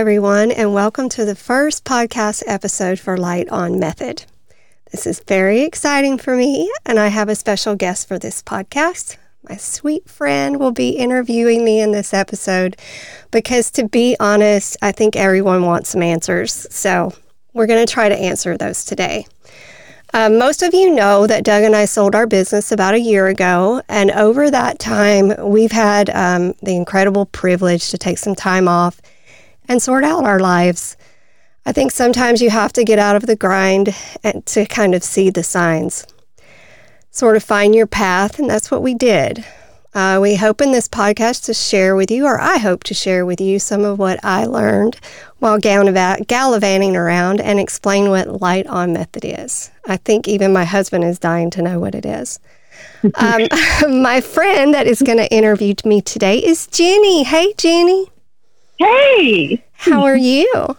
everyone, and welcome to the first podcast episode for Light on Method. This is very exciting for me, and I have a special guest for this podcast. My sweet friend will be interviewing me in this episode because, to be honest, I think everyone wants some answers. So, we're going to try to answer those today. Um, most of you know that Doug and I sold our business about a year ago, and over that time, we've had um, the incredible privilege to take some time off and sort out our lives. I think sometimes you have to get out of the grind and to kind of see the signs, sort of find your path, and that's what we did. Uh, we hope in this podcast to share with you, or I hope to share with you, some of what I learned while gallivanting around and explain what light on method is. I think even my husband is dying to know what it is. um, my friend that is going to interview me today is Jenny. Hey, Jenny. Hey. How are you?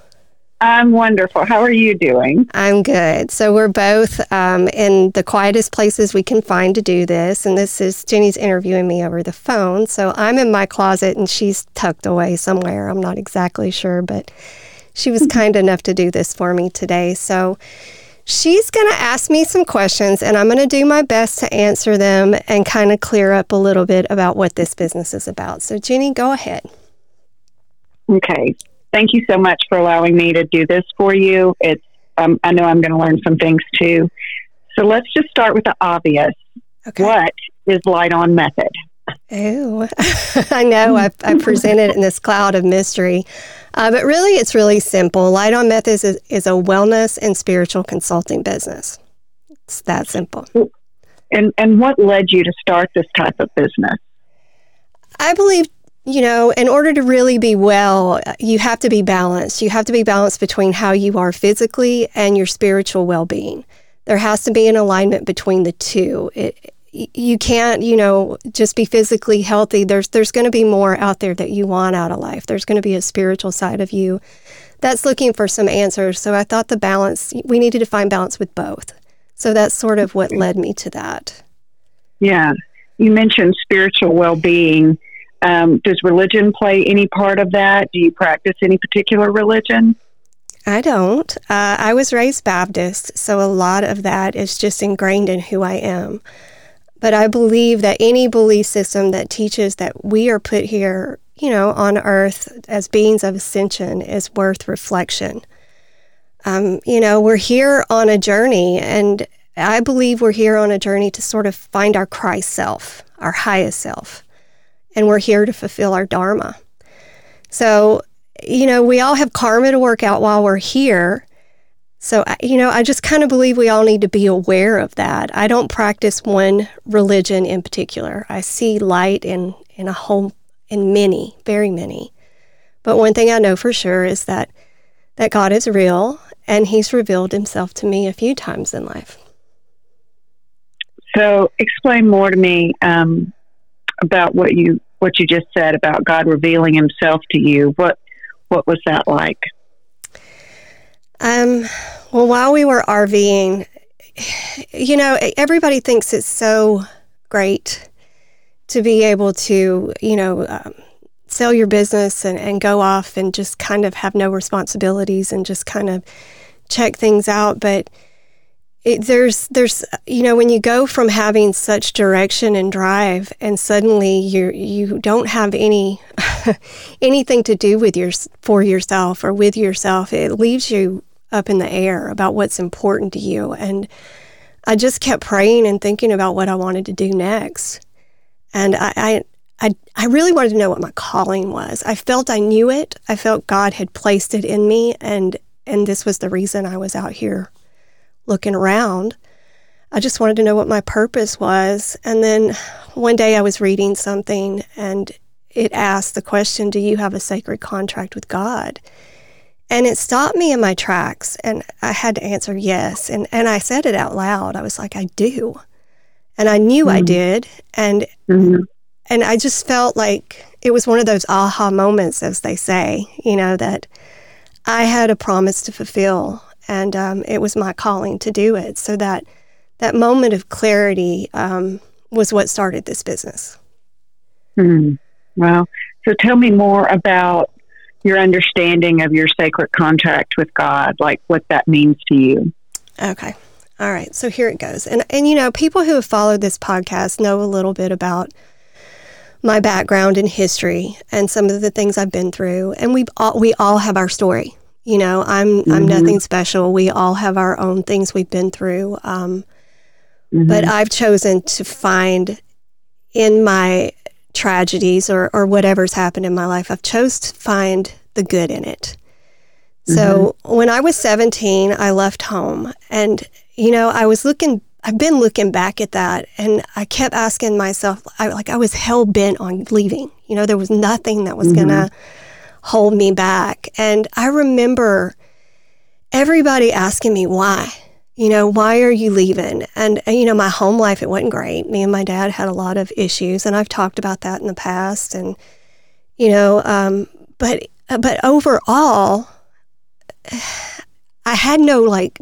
I'm wonderful. How are you doing? I'm good. So we're both um, in the quietest places we can find to do this, and this is Jenny's interviewing me over the phone. So I'm in my closet, and she's tucked away somewhere. I'm not exactly sure, but she was kind enough to do this for me today. So she's going to ask me some questions, and I'm going to do my best to answer them and kind of clear up a little bit about what this business is about. So Jenny, go ahead. Okay. Thank you so much for allowing me to do this for you. It's um, I know I'm going to learn some things too. So let's just start with the obvious. Okay. What is light on method? Oh, I know. I, I presented it in this cloud of mystery. Uh, but really, it's really simple. Light on Methods is, is, a wellness and spiritual consulting business. It's that simple. And, and what led you to start this type of business? I believe you know, in order to really be well, you have to be balanced. You have to be balanced between how you are physically and your spiritual well being. There has to be an alignment between the two. It, you can't, you know, just be physically healthy. There's there's going to be more out there that you want out of life. There's going to be a spiritual side of you that's looking for some answers. So I thought the balance we needed to find balance with both. So that's sort of what led me to that. Yeah. You mentioned spiritual well-being um, does religion play any part of that? Do you practice any particular religion? I don't. Uh, I was raised Baptist, so a lot of that is just ingrained in who I am. But I believe that any belief system that teaches that we are put here, you know, on earth as beings of ascension is worth reflection. Um, you know, we're here on a journey, and I believe we're here on a journey to sort of find our Christ self, our highest self and we're here to fulfill our Dharma. So, you know, we all have karma to work out while we're here. So, you know, I just kind of believe we all need to be aware of that. I don't practice one religion in particular. I see light in, in a whole, in many, very many. But one thing I know for sure is that, that God is real and He's revealed Himself to me a few times in life. So, explain more to me. Um, about what you what you just said about God revealing Himself to you. What what was that like? Um, well, while we were RVing, you know, everybody thinks it's so great to be able to, you know, um, sell your business and, and go off and just kind of have no responsibilities and just kind of check things out. But it, there's there's you know when you go from having such direction and drive and suddenly you you don't have any anything to do with your for yourself or with yourself it leaves you up in the air about what's important to you and I just kept praying and thinking about what I wanted to do next and I, I I, I really wanted to know what my calling was. I felt I knew it. I felt God had placed it in me and and this was the reason I was out here looking around. I just wanted to know what my purpose was. And then one day I was reading something and it asked the question, Do you have a sacred contract with God? And it stopped me in my tracks. And I had to answer yes. And, and I said it out loud. I was like, I do. And I knew mm-hmm. I did. And, mm-hmm. and I just felt like it was one of those aha moments, as they say, you know, that I had a promise to fulfill and um, it was my calling to do it. So that that moment of clarity um, was what started this business. Hmm. Well, so tell me more about your understanding of your sacred contract with God, like what that means to you. Okay. All right. So here it goes. And and you know, people who have followed this podcast know a little bit about my background in history and some of the things I've been through. And we all we all have our story. You know, I'm mm-hmm. I'm nothing special. We all have our own things we've been through. Um, mm-hmm. But I've chosen to find in my tragedies or, or whatever's happened in my life, I've chose to find the good in it. So mm-hmm. when I was 17, I left home and, you know, I was looking, I've been looking back at that and I kept asking myself, I, like I was hell bent on leaving. You know, there was nothing that was mm-hmm. going to hold me back. And I remember everybody asking me why you know, why are you leaving? And, and, you know, my home life, it wasn't great. Me and my dad had a lot of issues, and I've talked about that in the past. And, you know, um, but, but overall, I had no like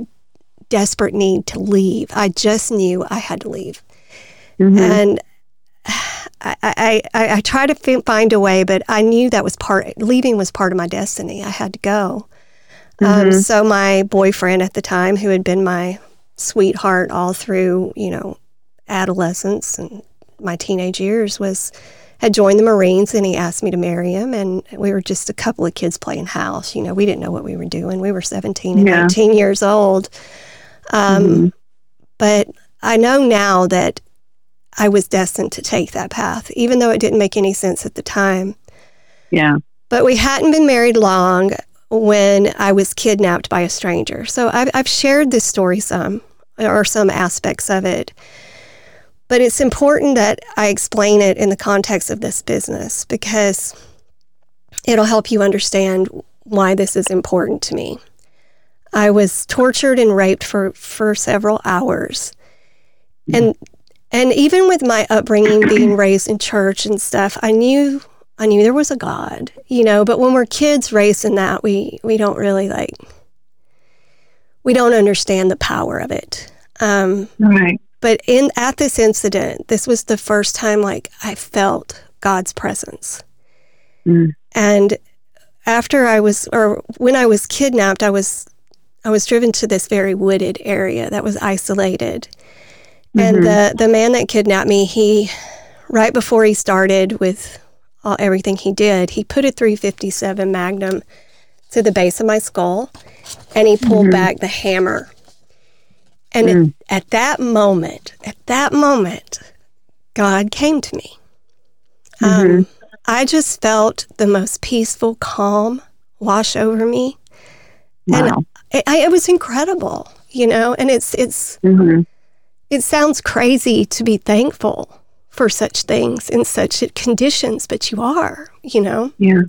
desperate need to leave. I just knew I had to leave. Mm-hmm. And I, I, I, I tried to find a way, but I knew that was part, leaving was part of my destiny. I had to go. Um, mm-hmm. Um, so my boyfriend at the time, who had been my sweetheart all through, you know, adolescence and my teenage years, was had joined the Marines, and he asked me to marry him. And we were just a couple of kids playing house. You know, we didn't know what we were doing. We were seventeen and yeah. eighteen years old. Um, mm-hmm. But I know now that I was destined to take that path, even though it didn't make any sense at the time. Yeah. But we hadn't been married long when I was kidnapped by a stranger. So I've, I've shared this story some, or some aspects of it. But it's important that I explain it in the context of this business because it'll help you understand why this is important to me. I was tortured and raped for, for several hours. And mm-hmm. And even with my upbringing being raised in church and stuff, I knew I knew there was a God, you know, but when we're kids raised in that, we, we don't really like, we don't understand the power of it. Um, right. But in at this incident, this was the first time like I felt God's presence. Mm. And after I was, or when I was kidnapped, I was, I was driven to this very wooded area that was isolated. Mm-hmm. And the the man that kidnapped me, he, right before he started with all, everything he did, he put a 357 Magnum to the base of my skull and he pulled mm-hmm. back the hammer. And mm. it, at that moment, at that moment, God came to me. Mm-hmm. Um, I just felt the most peaceful calm wash over me. Wow. And it, it was incredible, you know, and it's, it's, mm-hmm. It sounds crazy to be thankful for such things in such conditions, but you are, you know? Yeah.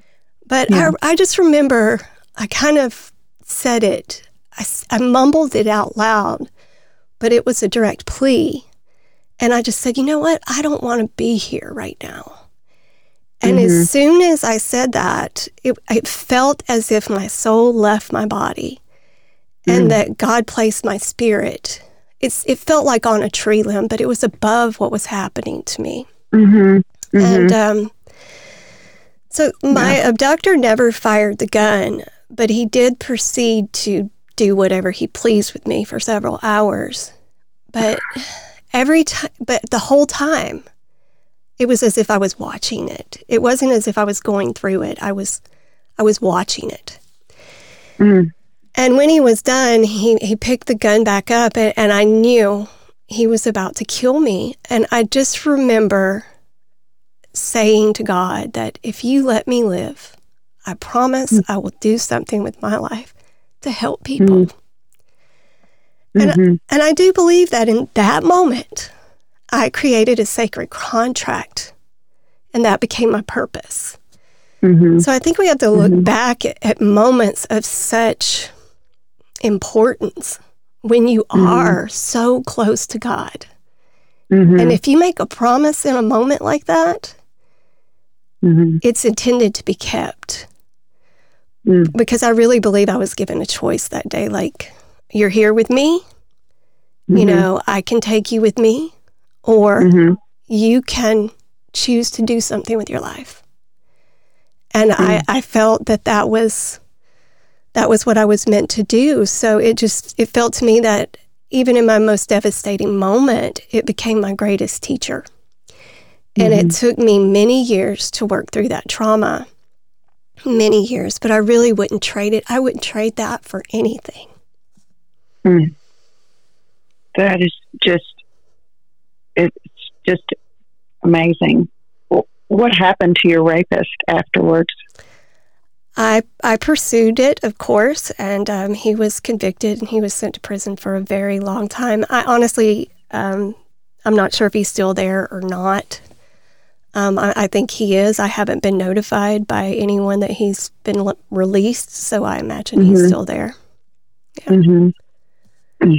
But yeah. I, I just remember I kind of said it, I, I mumbled it out loud, but it was a direct plea. And I just said, you know what? I don't want to be here right now. And mm-hmm. as soon as I said that, it, it, felt as if my soul left my body and mm. that God placed my spirit it's it felt like on a tree limb, but it was above what was happening to me. Mm-hmm. Mm-hmm. And um, so my yeah. abductor never fired the gun, but he did proceed to do whatever he pleased with me for several hours. But every time, but the whole time, it was as if I was watching it. It wasn't as if I was going through it. I was, I was watching it. Mm. And when he was done, he, he picked the gun back up, and, and I knew he was about to kill me. And I just remember saying to God that if you let me live, I promise mm-hmm. I will do something with my life to help people. Mm-hmm. And, mm-hmm. and I do believe that in that moment, I created a sacred contract, and that became my purpose. Mm-hmm. So I think we have to look mm-hmm. back at, at moments of such importance when you mm-hmm. are so close to God. Mm-hmm. And if you make a promise in a moment like that, mm-hmm. it's intended to be kept. Mm. Because I really believe I was given a choice that day like, you're here with me, you mm-hmm. know, I can take you with me, or mm-hmm. you can choose to do something with your life. and mm. I, I felt that that was that was what I was meant to do. So it just it felt to me that even in my most devastating moment, it became my greatest teacher. And mm-hmm. it took me many years to work through that trauma. Many years, but I really wouldn't trade it. I wouldn't trade that for anything. Mm. That is just, it's just amazing. What happened to your rapist afterwards? I I pursued it, of course, and um, he was convicted and he was sent to prison for a very long time. I honestly, um, I'm not sure if he's still there or not. Um, I, I, think he is. I haven't been notified by anyone that he's been le- released, so I imagine mm-hmm. he's still there. Yeah. Mm-hmm.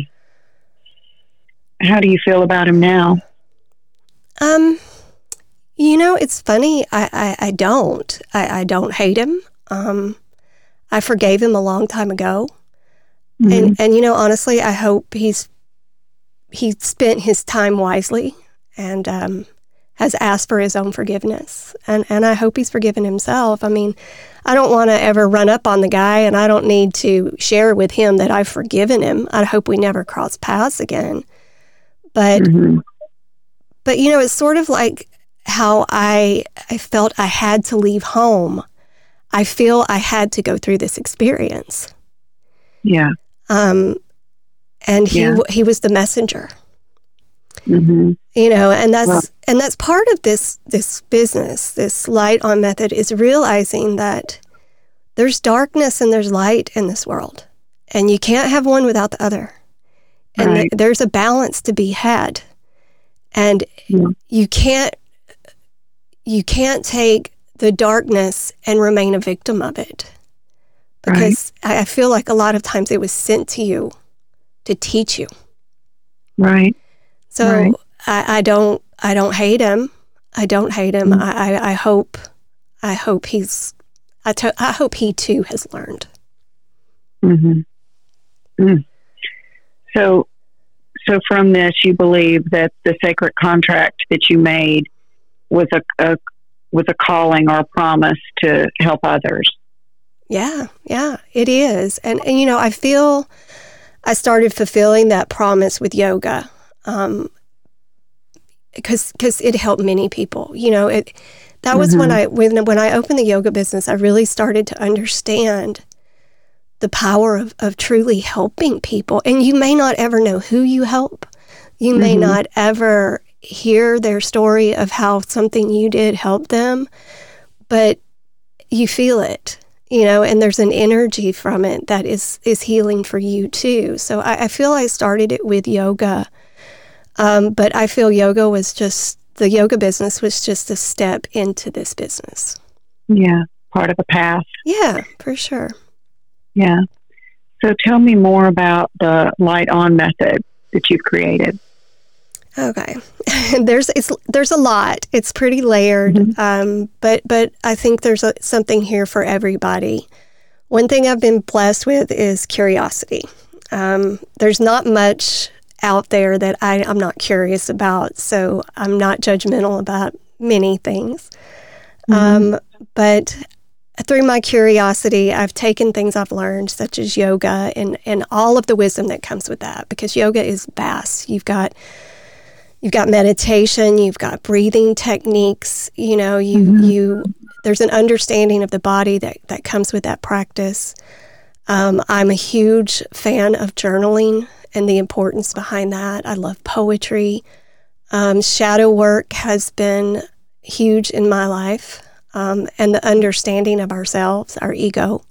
How do you feel about him now? Um, you know, it's funny. I, I, I don't. I, I don't hate him. Um, I forgave him a long time ago. Mm-hmm. And and you know, honestly, I hope he's he spent his time wisely and um, has asked for his own forgiveness. And and I hope he's forgiven himself. I mean, I don't want to ever run up on the guy and I don't need to share with him that I've forgiven him. I hope we never cross paths again. But mm-hmm. but you know, it's sort of like how I I felt I had to leave home I feel I had to go through this experience. Yeah. Um, and he yeah. he was the messenger. Mm-hmm. You know, and that's well, and that's part of this this business. This light on method is realizing that there's darkness and there's light in this world, and you can't have one without the other. And right. th- there's a balance to be had, and yeah. you can't you can't take the darkness and remain a victim of it. Because right. I feel like a lot of times it was sent to you to teach you. Right. So right. I, I, don't I don't hate him. I don't hate him. Mm. I, I hope I hope he's I, to, I hope he too has learned. Mm-hmm. Mm. So so from this you believe that the sacred contract that you made was a, a with a calling or a promise to help others. Yeah, yeah, it is. And, and you know, I feel I started fulfilling that promise with yoga um, because cause it helped many people. You know, it that was mm-hmm. when I when when I opened the yoga business, I really started to understand the power of, of truly helping people. And you may not ever know who you help. You may mm-hmm. not ever hear their story of how something you did helped them, but you feel it, you know, and there's an energy from it that is is healing for you too. So I, I feel I started it with yoga, um, but I feel yoga was just the yoga business was just a step into this business. Yeah, part of the path. Yeah, for sure. Yeah. So tell me more about the light on method that you've created. Okay, there's it's there's a lot. It's pretty layered, mm-hmm. um, but but I think there's a, something here for everybody. One thing I've been blessed with is curiosity. Um, there's not much out there that I, I'm not curious about, so I'm not judgmental about many things. Mm-hmm. Um, but through my curiosity, I've taken things I've learned, such as yoga and, and all of the wisdom that comes with that, because yoga is vast. You've got you've got meditation, you've got breathing techniques, you know, you mm-hmm. you there's an understanding of the body that, that comes with that practice. Um, I'm a huge fan of journaling and the importance behind that. I love poetry. Um, shadow work has been huge in my life, um, and the understanding of ourselves, our ego,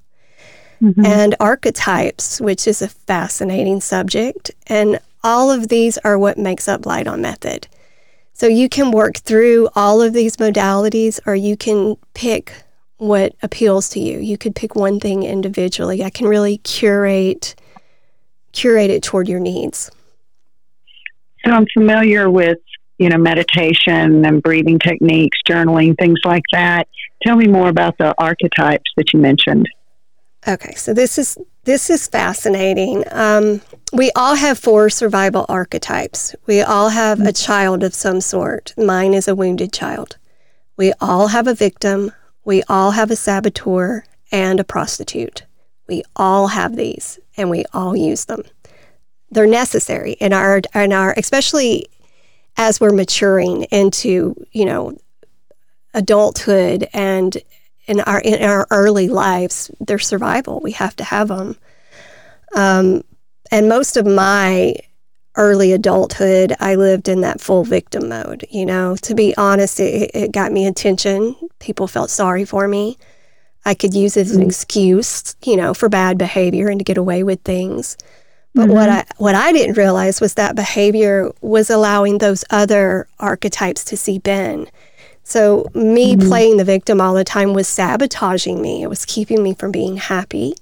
mm-hmm. and archetypes, which is a fascinating subject. And all of these are what makes up Light on Method. So you can work through all of these modalities or you can pick what appeals to you. You could pick one thing individually. I can really curate curate it toward your needs. So I'm familiar with, you know, meditation and breathing techniques, journaling, things like that. Tell me more about the archetypes that you mentioned. Okay, so this is this is fascinating. Um, we all have four survival archetypes. We all have a child of some sort. Mine is a wounded child. We all have a victim. We all have a saboteur and a prostitute. We all have these and we all use them. They're necessary in our in our especially as we're maturing into, you know, adulthood and in our in our early lives, their survival. We have to have them. Um, and most of my early adulthood, I lived in that full victim mode. You know, to be honest, it, it got me attention. People felt sorry for me. I could use it as an mm-hmm. excuse, you know, for bad behavior and to get away with things. But mm-hmm. what I what I didn't realize was that behavior was allowing those other archetypes to seep in. So me mm-hmm. playing the victim all the time was sabotaging me. It was keeping me from being happy.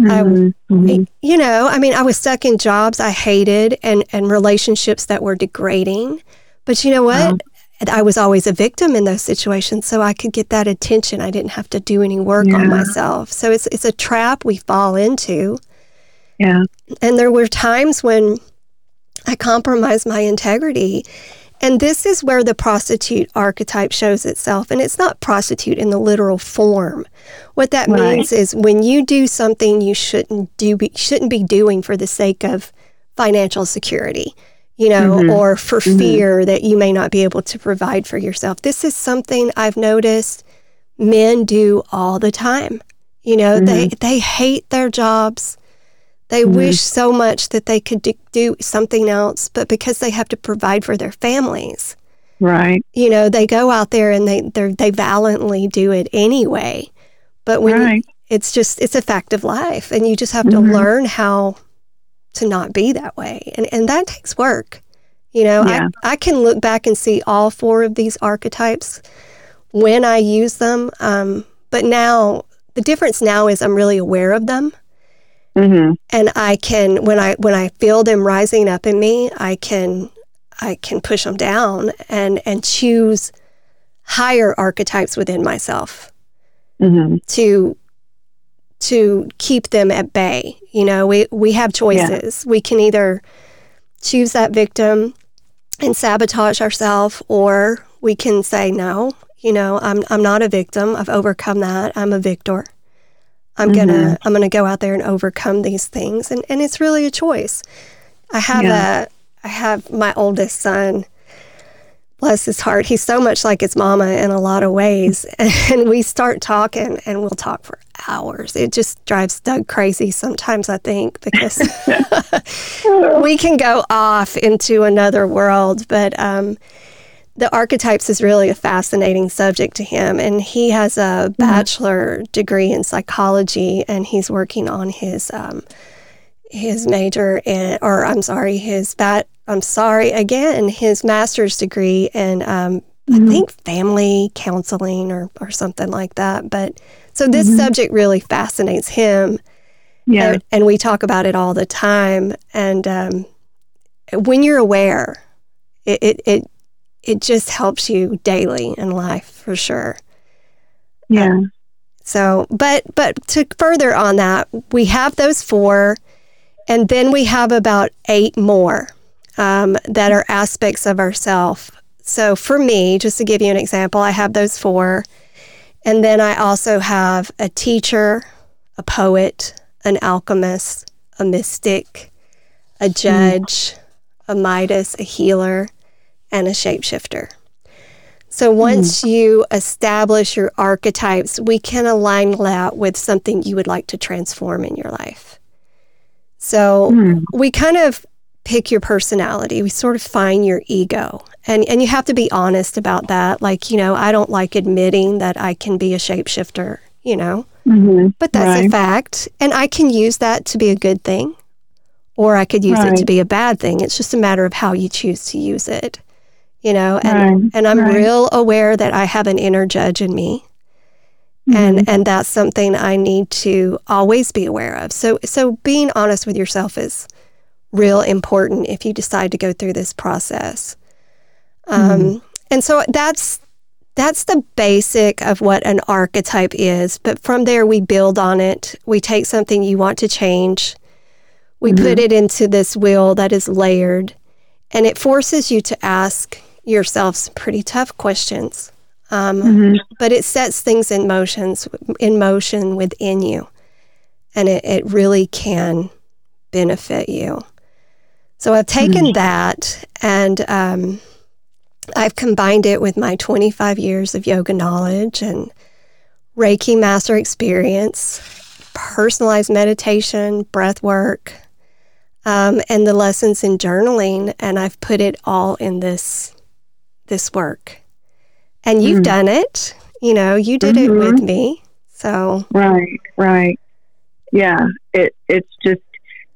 Mm-hmm. I, you know, I mean, I was stuck in jobs I hated and, and relationships that were degrading. But you know what? I was always a victim in those situations, so I could get that attention. I didn't have to do any work yeah. on myself. So it's it's a trap we fall into. Yeah. And there were times when I compromised my integrity and this is where the prostitute archetype shows itself. And it's not prostitute in the literal form. What that right. means is when you do something you shouldn't do shouldn't be doing for the sake of financial security, you know, mm-hmm. or for mm-hmm. fear that you may not be able to provide for yourself. This is something I've noticed men do all the time. You know, mm-hmm. they they hate their jobs. They mm-hmm. wish so much that they could do something else, but because they have to provide for their families, right? You know, they go out there and they they valiantly do it anyway. But when right. you, it's just it's a fact of life, and you just have to mm-hmm. learn how to not be that way, and and that takes work. You know, yeah. I I can look back and see all four of these archetypes when I use them, um, but now the difference now is I'm really aware of them Mm-hmm. And I can when I when I feel them rising up in me, I can I can push them down and and choose higher archetypes within myself mm-hmm. to to keep them at bay. You know, we we have choices. Yeah. We can either choose that victim and sabotage ourselves, or we can say no. You know, I'm I'm not a victim. I've overcome that. I'm a victor. I'm mm-hmm. gonna I'm gonna go out there and overcome these things, and and it's really a choice. I have yeah. a I have my oldest son. Bless his heart, he's so much like his mama in a lot of ways, and we start talking, and we'll talk for hours. It just drives Doug crazy sometimes. I think because we can go off into another world, but um, the archetypes is really a fascinating subject to him. And he has a mm-hmm. bachelor degree in psychology, and he's working on his um, his major in, or I'm sorry, his bat. I'm sorry again, his master's degree in um, mm-hmm. I think family counseling or or something like that. But so this mm-hmm. subject really fascinates him. Yeah, and, and, we talk about it all the time. And um, when you're aware, it, it, it it just helps you daily in life for sure. Yeah. Um, so, but but to further on that, we have those four, and then we have about eight more um, that are aspects of ourself. So, for me, just to give you an example, I have those four, and then I also have a teacher, a poet, an alchemist, a mystic, a hmm. judge, mm. a Midas, a healer, and a shapeshifter. So once mm. you establish your archetypes, we can align that with something you would like to transform in your life. So mm. we kind of pick your personality. We sort of find your ego. And and you have to be honest about that. Like, you know, I don't like admitting that I can be a shapeshifter, you know. Mm-hmm. But that's right. a fact. And I can use that to be a good thing. Or I could use right. it to be a bad thing. It's just a matter of how you choose to use it you know and right, and i'm right. real aware that i have an inner judge in me mm-hmm. and and that's something i need to always be aware of so so being honest with yourself is real important if you decide to go through this process um, mm-hmm. and so that's that's the basic of what an archetype is but from there we build on it we take something you want to change we mm-hmm. put it into this wheel that is layered and it forces you to ask yourself some pretty tough questions. Um, mm-hmm. But it sets things in motions in motion within you, and it, it really can benefit you. So I've taken mm-hmm. that and um, I've combined it with my 25 years of yoga knowledge and Reiki master experience, personalized meditation, breath work, um, and the lessons in journaling, and I've put it all in this this work. And you've mm. done it. You know, you did mm-hmm. it with mm-hmm. me. So right, right, yeah. It it's just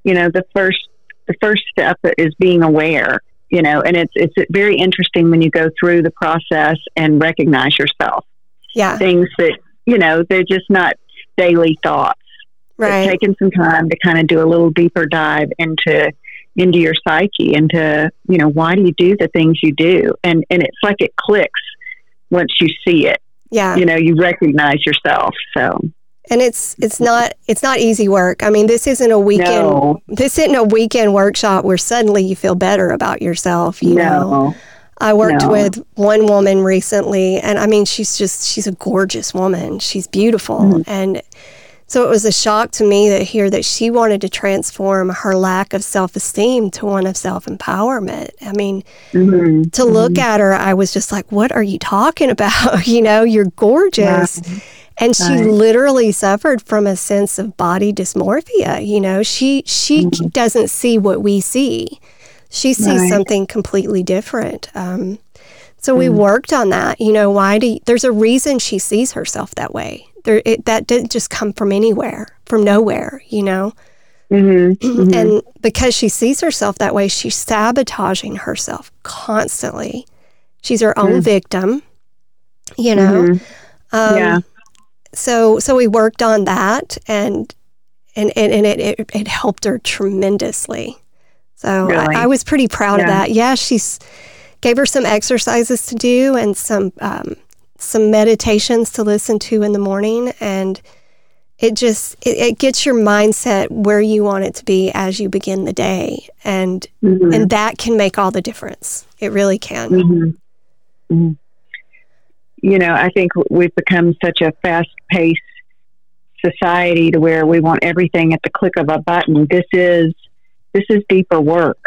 you know the first the first step is being aware. You know, and it's it's very interesting when you go through the process and recognize yourself. Yeah, things that you know they're just not daily thoughts right. it's taken some time to kind of do a little deeper dive into into your psyche into you know why do you do the things you do and and it's like it clicks once you see it yeah you know you recognize yourself so and it's it's not it's not easy work i mean this isn't a weekend no. this isn't a weekend workshop where suddenly you feel better about yourself you no. know I worked no. with one woman recently, and I mean, she's just, she's a gorgeous woman. She's beautiful. Mm-hmm. And so it was a shock to me to hear that she wanted to transform her lack of self esteem to one of self empowerment. I mean, mm-hmm. to look mm-hmm. at her, I was just like, what are you talking about? you know, you're gorgeous. And she literally suffered from a sense of body dysmorphia. You know, she she mm-hmm. doesn't see what we see. She sees right. something completely different. Um, so we mm. worked on that. You know, why do you, there's a reason she sees herself that way. There, it, that didn't just come from anywhere, from nowhere, you know? Mm-hmm, mm-hmm. And because she sees herself that way, she's sabotaging herself constantly. She's her own mm. victim, you know? Mm-hmm. Um, yeah. So, so we worked on that and, and, and, and it, it, it helped her tremendously. So really? I, I, was pretty proud yeah. of that. Yeah, she's gave her some exercises to do and some um, some meditations to listen to in the morning and it just it, it, gets your mindset where you want it to be as you begin the day and mm-hmm. and that can make all the difference it really can mm-hmm. Mm-hmm. you know i think we've become such a fast paced society to where we want everything at the click of a button this is this is deeper work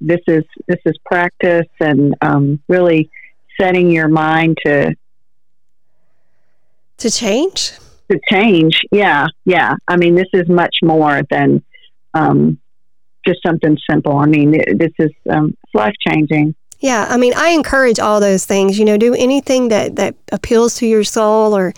this is this is practice and um, really setting your mind to to change? To change, yeah, yeah. I mean, this is much more than um, just something simple. I mean, this is um, life changing. Yeah, I mean, I encourage all those things. You know, do anything that that appeals to your soul or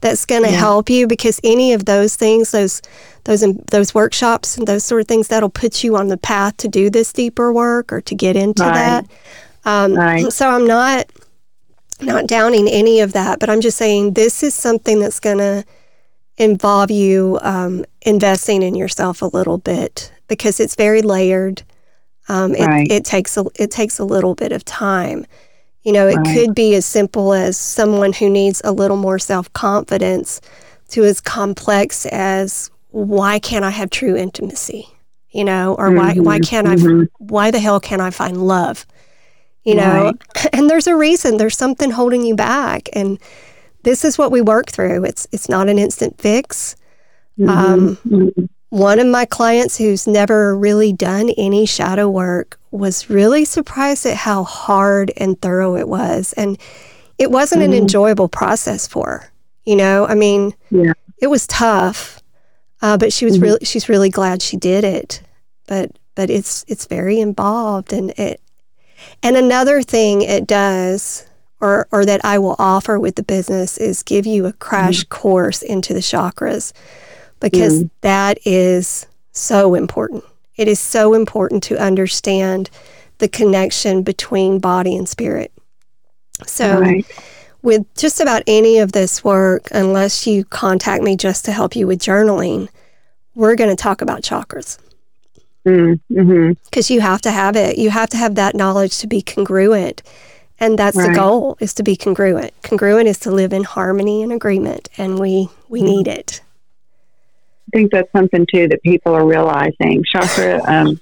that's going to yeah. help you because any of those things, those those those workshops and those sort of things, that'll put you on the path to do this deeper work or to get into right. that. Um, right. So I'm not not downing any of that, but I'm just saying this is something that's going to involve you um, investing in yourself a little bit because it's very layered. Um, it, right. it, takes a it takes a little bit of time. You know, it right. could be as simple as someone who needs a little more self confidence to as complex as why can't I have true intimacy? You know, or mm-hmm. why why mm-hmm. can't mm-hmm. I why the hell can't I find love? You know right. and there's a reason there's something holding you back and this is what we work through it's it's not an instant fix mm-hmm. Um, mm-hmm. one of my clients who's never really done any shadow work was really surprised at how hard and thorough it was and it wasn't mm-hmm. an enjoyable process for her you know i mean yeah. it was tough uh, but she was mm-hmm. really she's really glad she did it but but it's it's very involved and it and another thing it does, or, or that I will offer with the business, is give you a crash mm. course into the chakras because mm. that is so important. It is so important to understand the connection between body and spirit. So, right. with just about any of this work, unless you contact me just to help you with journaling, we're going to talk about chakras. Mm-hmm. Because mm-hmm. you have to have it. You have to have that knowledge to be congruent. And that's right. the goal is to be congruent. Congruent is to live in harmony and agreement, and we, we mm-hmm. need it. I think that's something too that people are realizing. Chakra, um,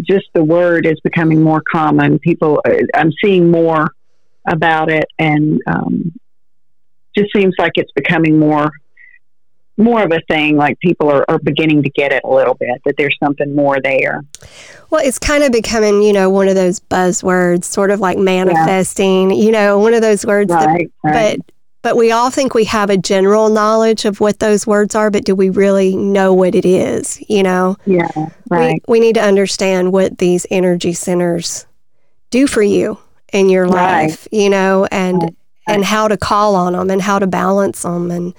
just the word is becoming more common. People, uh, I'm seeing more about it, and um, just seems like it's becoming more more of a thing like people are, are beginning to get it a little bit that there's something more there well it's kind of becoming you know one of those buzzwords sort of like manifesting yeah. you know one of those words right, that, right. but but we all think we have a general knowledge of what those words are but do we really know what it is you know yeah right we, we need to understand what these energy centers do for you in your right. life you know and and how to call on them and how to balance them and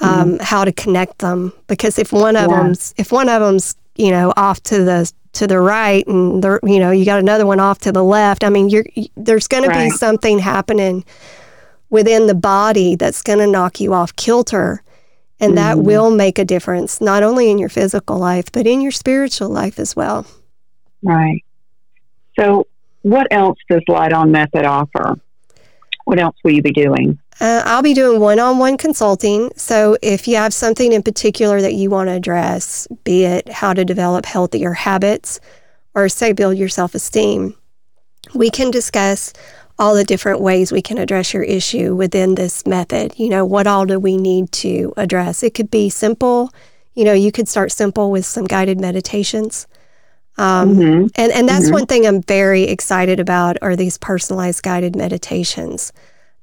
um, mm-hmm. how to connect them because if one of yeah. them's if one of them's you know off to the to the right and the, you know you got another one off to the left i mean you're there's going right. to be something happening within the body that's going to knock you off kilter and mm-hmm. that will make a difference not only in your physical life but in your spiritual life as well right so what else does light on method offer what else will you be doing uh, I'll be doing one on one consulting. So, if you have something in particular that you want to address, be it how to develop healthier habits or, say, build your self esteem, we can discuss all the different ways we can address your issue within this method. You know, what all do we need to address? It could be simple. You know, you could start simple with some guided meditations. Um, mm-hmm. and, and that's mm-hmm. one thing I'm very excited about are these personalized guided meditations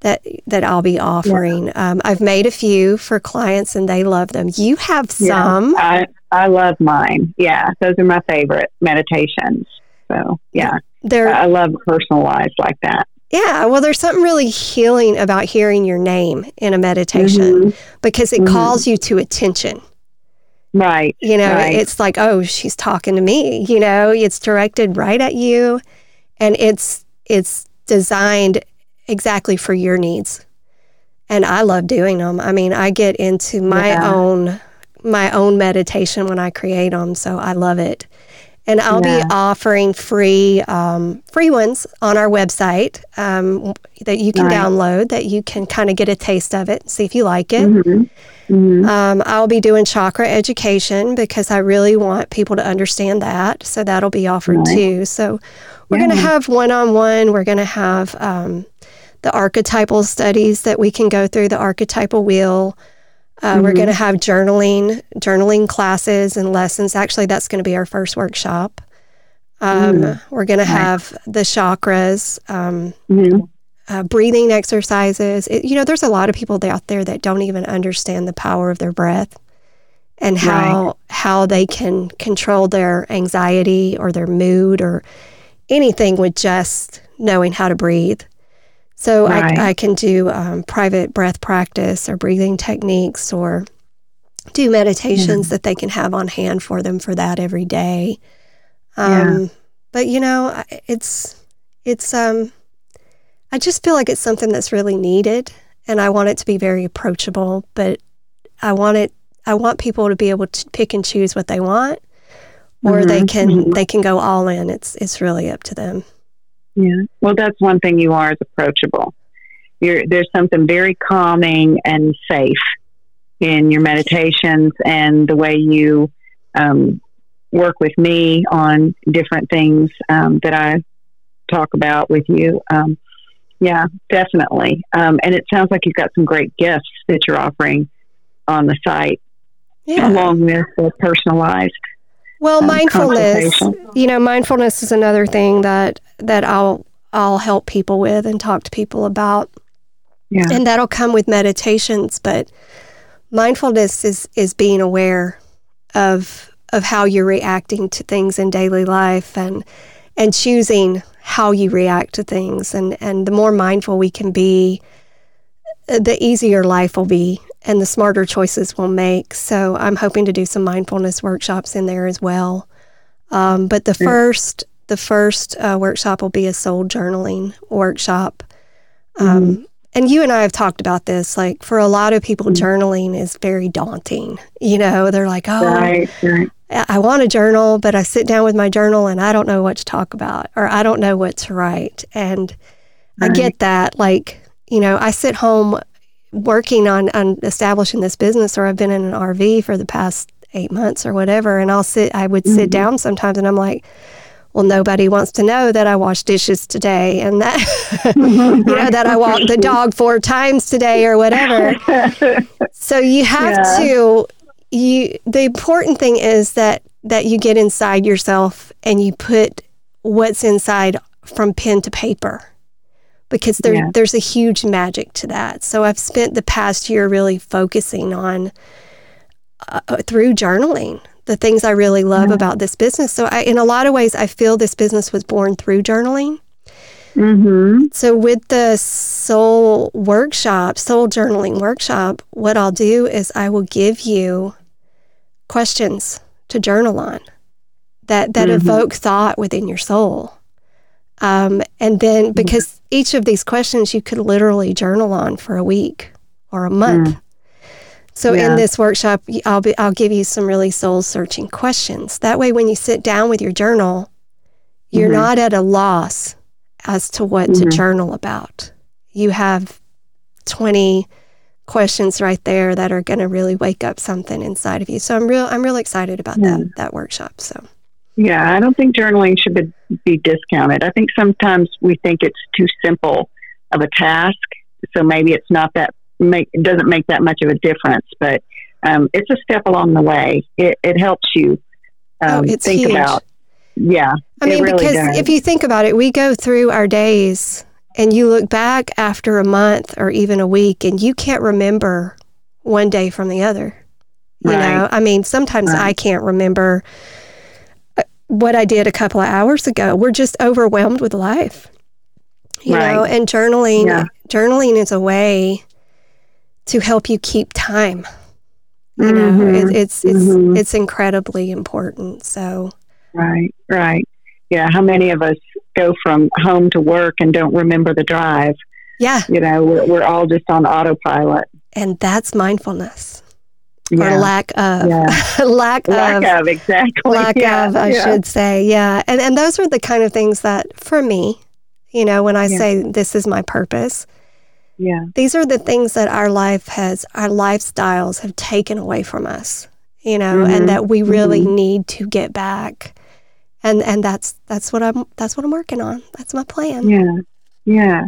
that that I'll be offering. Yeah. Um, I've made a few for clients and they love them. You have some. Yeah, I, I love mine. Yeah, those are my favorite meditations. So yeah, they're I love personalized like that. Yeah, well, there's something really healing about hearing your name in a meditation mm-hmm. because it mm-hmm. calls you to attention. Right. You know, right. it's like, oh, she's talking to me. You know, it's directed right at you, and it's it's designed exactly for your needs. And I love doing them. I mean, I get into my yeah. own my own meditation when I create them, so I love it. And I'll yeah. be offering free um, free ones on our website um, that you can right. download that you can kind of get a taste of it, see if you like it. Mm-hmm. Mm-hmm. Um, I'll be doing chakra education because I really want people to understand that. So that'll be offered right. too. So we're yeah. going to have one on one. We're going to have um, the archetypal studies that we can go through, the archetypal wheel. Uh, mm-hmm. We're going to have journaling, journaling classes and lessons. Actually, that's going to be our first workshop. Um, mm. We're going to have the chakras, um, mm-hmm. uh, breathing exercises. It, you know, there's a lot of people out there that don't even understand the power of their breath and how right. how they can control their anxiety or their mood or anything with just knowing how to breathe. So right. I, I, can do um, private breath practice or breathing techniques or do meditations yeah. that they can have on hand for them for that every day. Um, yeah. But you know, it's it's um, I just feel like it's something that's really needed, and I want it to be very approachable. But I want it. I want people to be able to pick and choose what they want, or mm-hmm. they can mm-hmm. they can go all in. It's it's really up to them. Yeah. Well, that's one thing you are is approachable. You're, there's something very calming and safe in your meditations and the way you um, work with me on different things um, that I talk about with you. Um, yeah, definitely. Um, and it sounds like you've got some great gifts that you're offering on the site, yeah. along with the personalized well, um, mindfulness, you know, mindfulness is another thing that that I'll I'll help people with and talk to people about. Yeah. And that'll come with meditations, but mindfulness is is being aware of of how you're reacting to things in daily life and and choosing how you react to things and and the more mindful we can be the easier life will be and the smarter choices we'll make. So I'm hoping to do some mindfulness workshops in there as well. Um, but the first the first uh, workshop will be a soul journaling workshop. Um, mm-hmm. And you and I have talked about this. Like for a lot of people, mm-hmm. journaling is very daunting. You know, they're like, "Oh, right, right. I want to journal, but I sit down with my journal and I don't know what to talk about, or I don't know what to write." And right. I get that. Like you know, I sit home working on, on establishing this business, or I've been in an RV for the past eight months or whatever, and I'll sit, I would mm-hmm. sit down sometimes and I'm like, well, nobody wants to know that I washed dishes today and that, you know, that I walked the dog four times today or whatever. so you have yeah. to, you, the important thing is that, that you get inside yourself and you put what's inside from pen to paper because there, yeah. there's a huge magic to that. So I've spent the past year really focusing on uh, through journaling the things I really love yeah. about this business. So, I, in a lot of ways, I feel this business was born through journaling. Mm-hmm. So, with the soul workshop, soul journaling workshop, what I'll do is I will give you questions to journal on that that mm-hmm. evoke thought within your soul. Um, and then because each of these questions you could literally journal on for a week or a month. Mm. So yeah. in this workshop, I'll be I'll give you some really soul searching questions. That way, when you sit down with your journal, you're mm-hmm. not at a loss as to what mm-hmm. to journal about. You have twenty questions right there that are going to really wake up something inside of you. So I'm real I'm really excited about yeah. that that workshop. So. Yeah, I don't think journaling should be, be discounted. I think sometimes we think it's too simple of a task, so maybe it's not that make doesn't make that much of a difference, but um, it's a step along the way. It, it helps you um, oh, think huge. about. Yeah, I mean, really because does. if you think about it, we go through our days, and you look back after a month or even a week, and you can't remember one day from the other. You right. know, I mean, sometimes right. I can't remember what I did a couple of hours ago. We're just overwhelmed with life. You right. know, and journaling yeah. journaling is a way to help you keep time. You mm-hmm. know, it, it's it's mm-hmm. it's incredibly important. So right, right, yeah. How many of us go from home to work and don't remember the drive? Yeah, you know, we're, we're all just on autopilot, and that's mindfulness. Yeah. Or lack of, yeah. lack, lack of, of, exactly, lack yeah. of, I should say, yeah. And and those are the kind of things that, for me, you know, when I say this is my purpose, yeah. These are the things that our life has, our lifestyles have taken away from us, you know, mm-hmm. and that we really mm-hmm. need to get back. And and that's that's what I'm that's what I'm working on. That's my plan. Yeah. Yeah.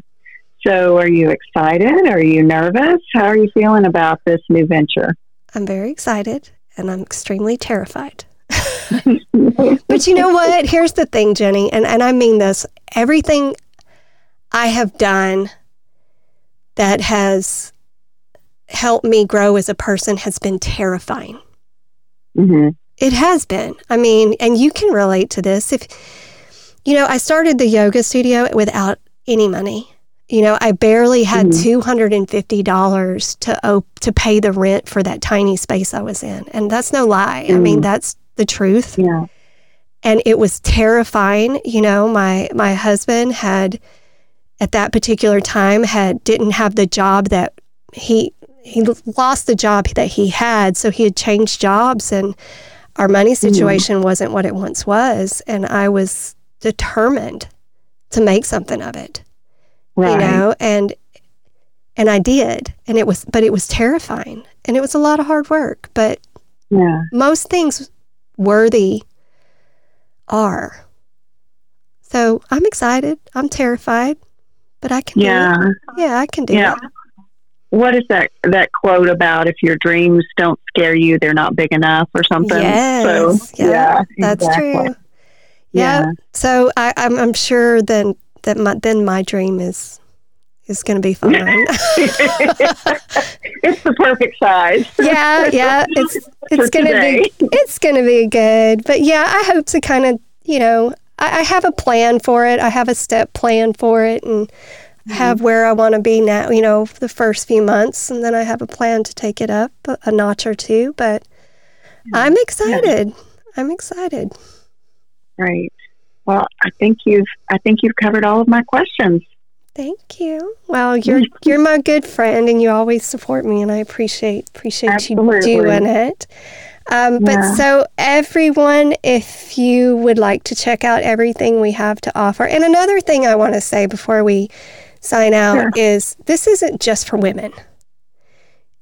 So are you excited? Are you nervous? How are you feeling about this new venture? I'm very excited and I'm extremely terrified. but you know what? Here's the thing, Jenny, and, and I mean this. Everything I have done that has helped me grow as a person has been terrifying. Mm-hmm. It has been. I mean, and you can relate to this. If, you know, I started the yoga studio without any money. You know, I barely had mm-hmm. $250 to op- to pay the rent for that tiny space I was in. And that's no lie. Mm-hmm. I mean, mm-hmm. that's the truth. Yeah. And it was terrifying. You know, my my husband had at that particular time had didn't have the job that he he lost the job that he had so he had changed jobs and our money mm-hmm. situation mm. wasn't what it once was and i was determined to make something of it right. you know and and i did and it was but it was terrifying and it was a lot of hard work but yeah. most things worthy are so i'm excited i'm terrified but I can yeah. do it. Yeah, I can do yeah. it. What is that that quote about if your dreams don't scare you, they're not big enough or something? Yes. So, yeah, yeah, that's exactly. true. Yeah. yeah. So I, I'm, I'm sure then that my then my dream is is going to be fine. it's the perfect size. Yeah, yeah. It's it's going to be it's going to be good. But yeah, I hope to kind of you know I, I have a plan for it. I have a step plan for it, and mm-hmm. have where I want to be now. You know, the first few months, and then I have a plan to take it up a, a notch or two. But mm-hmm. I'm excited. Yeah. I'm excited. Right. Well, I think you've I think you've covered all of my questions. Thank you. Well, you're you're my good friend, and you always support me, and I appreciate appreciate Absolutely. you doing it. Um, but yeah. so, everyone, if you would like to check out everything we have to offer, and another thing I want to say before we sign out sure. is this isn't just for women.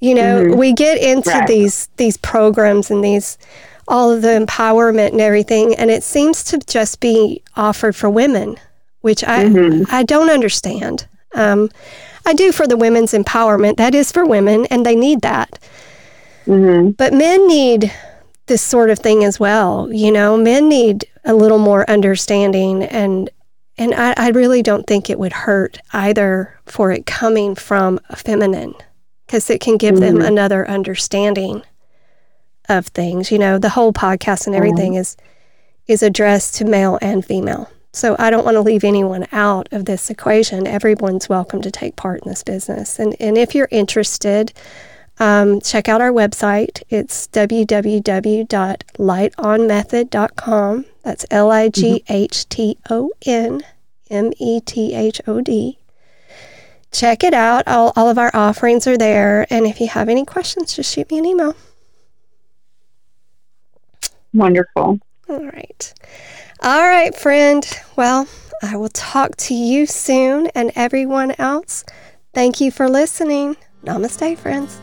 You know, mm-hmm. we get into right. these these programs and these all of the empowerment and everything. And it seems to just be offered for women, which I, mm-hmm. I don't understand. Um, I do for the women's empowerment. That is for women, and they need that. Mm-hmm. But men need this sort of thing as well. You know, men need a little more understanding, and and I, I really don't think it would hurt either for it coming from a feminine, because it can give mm-hmm. them another understanding of things. You know, the whole podcast and everything mm-hmm. is is addressed to male and female. So I don't want to leave anyone out of this equation. Everyone's welcome to take part in this business. And, and if you're interested, um, check out our website. It's www.lightonmethod.com. That's L I G H T O N M E T H O D. Check it out. All, all of our offerings are there. And if you have any questions, just shoot me an email. Wonderful. All right. All right, friend. Well, I will talk to you soon and everyone else. Thank you for listening. Namaste, friends.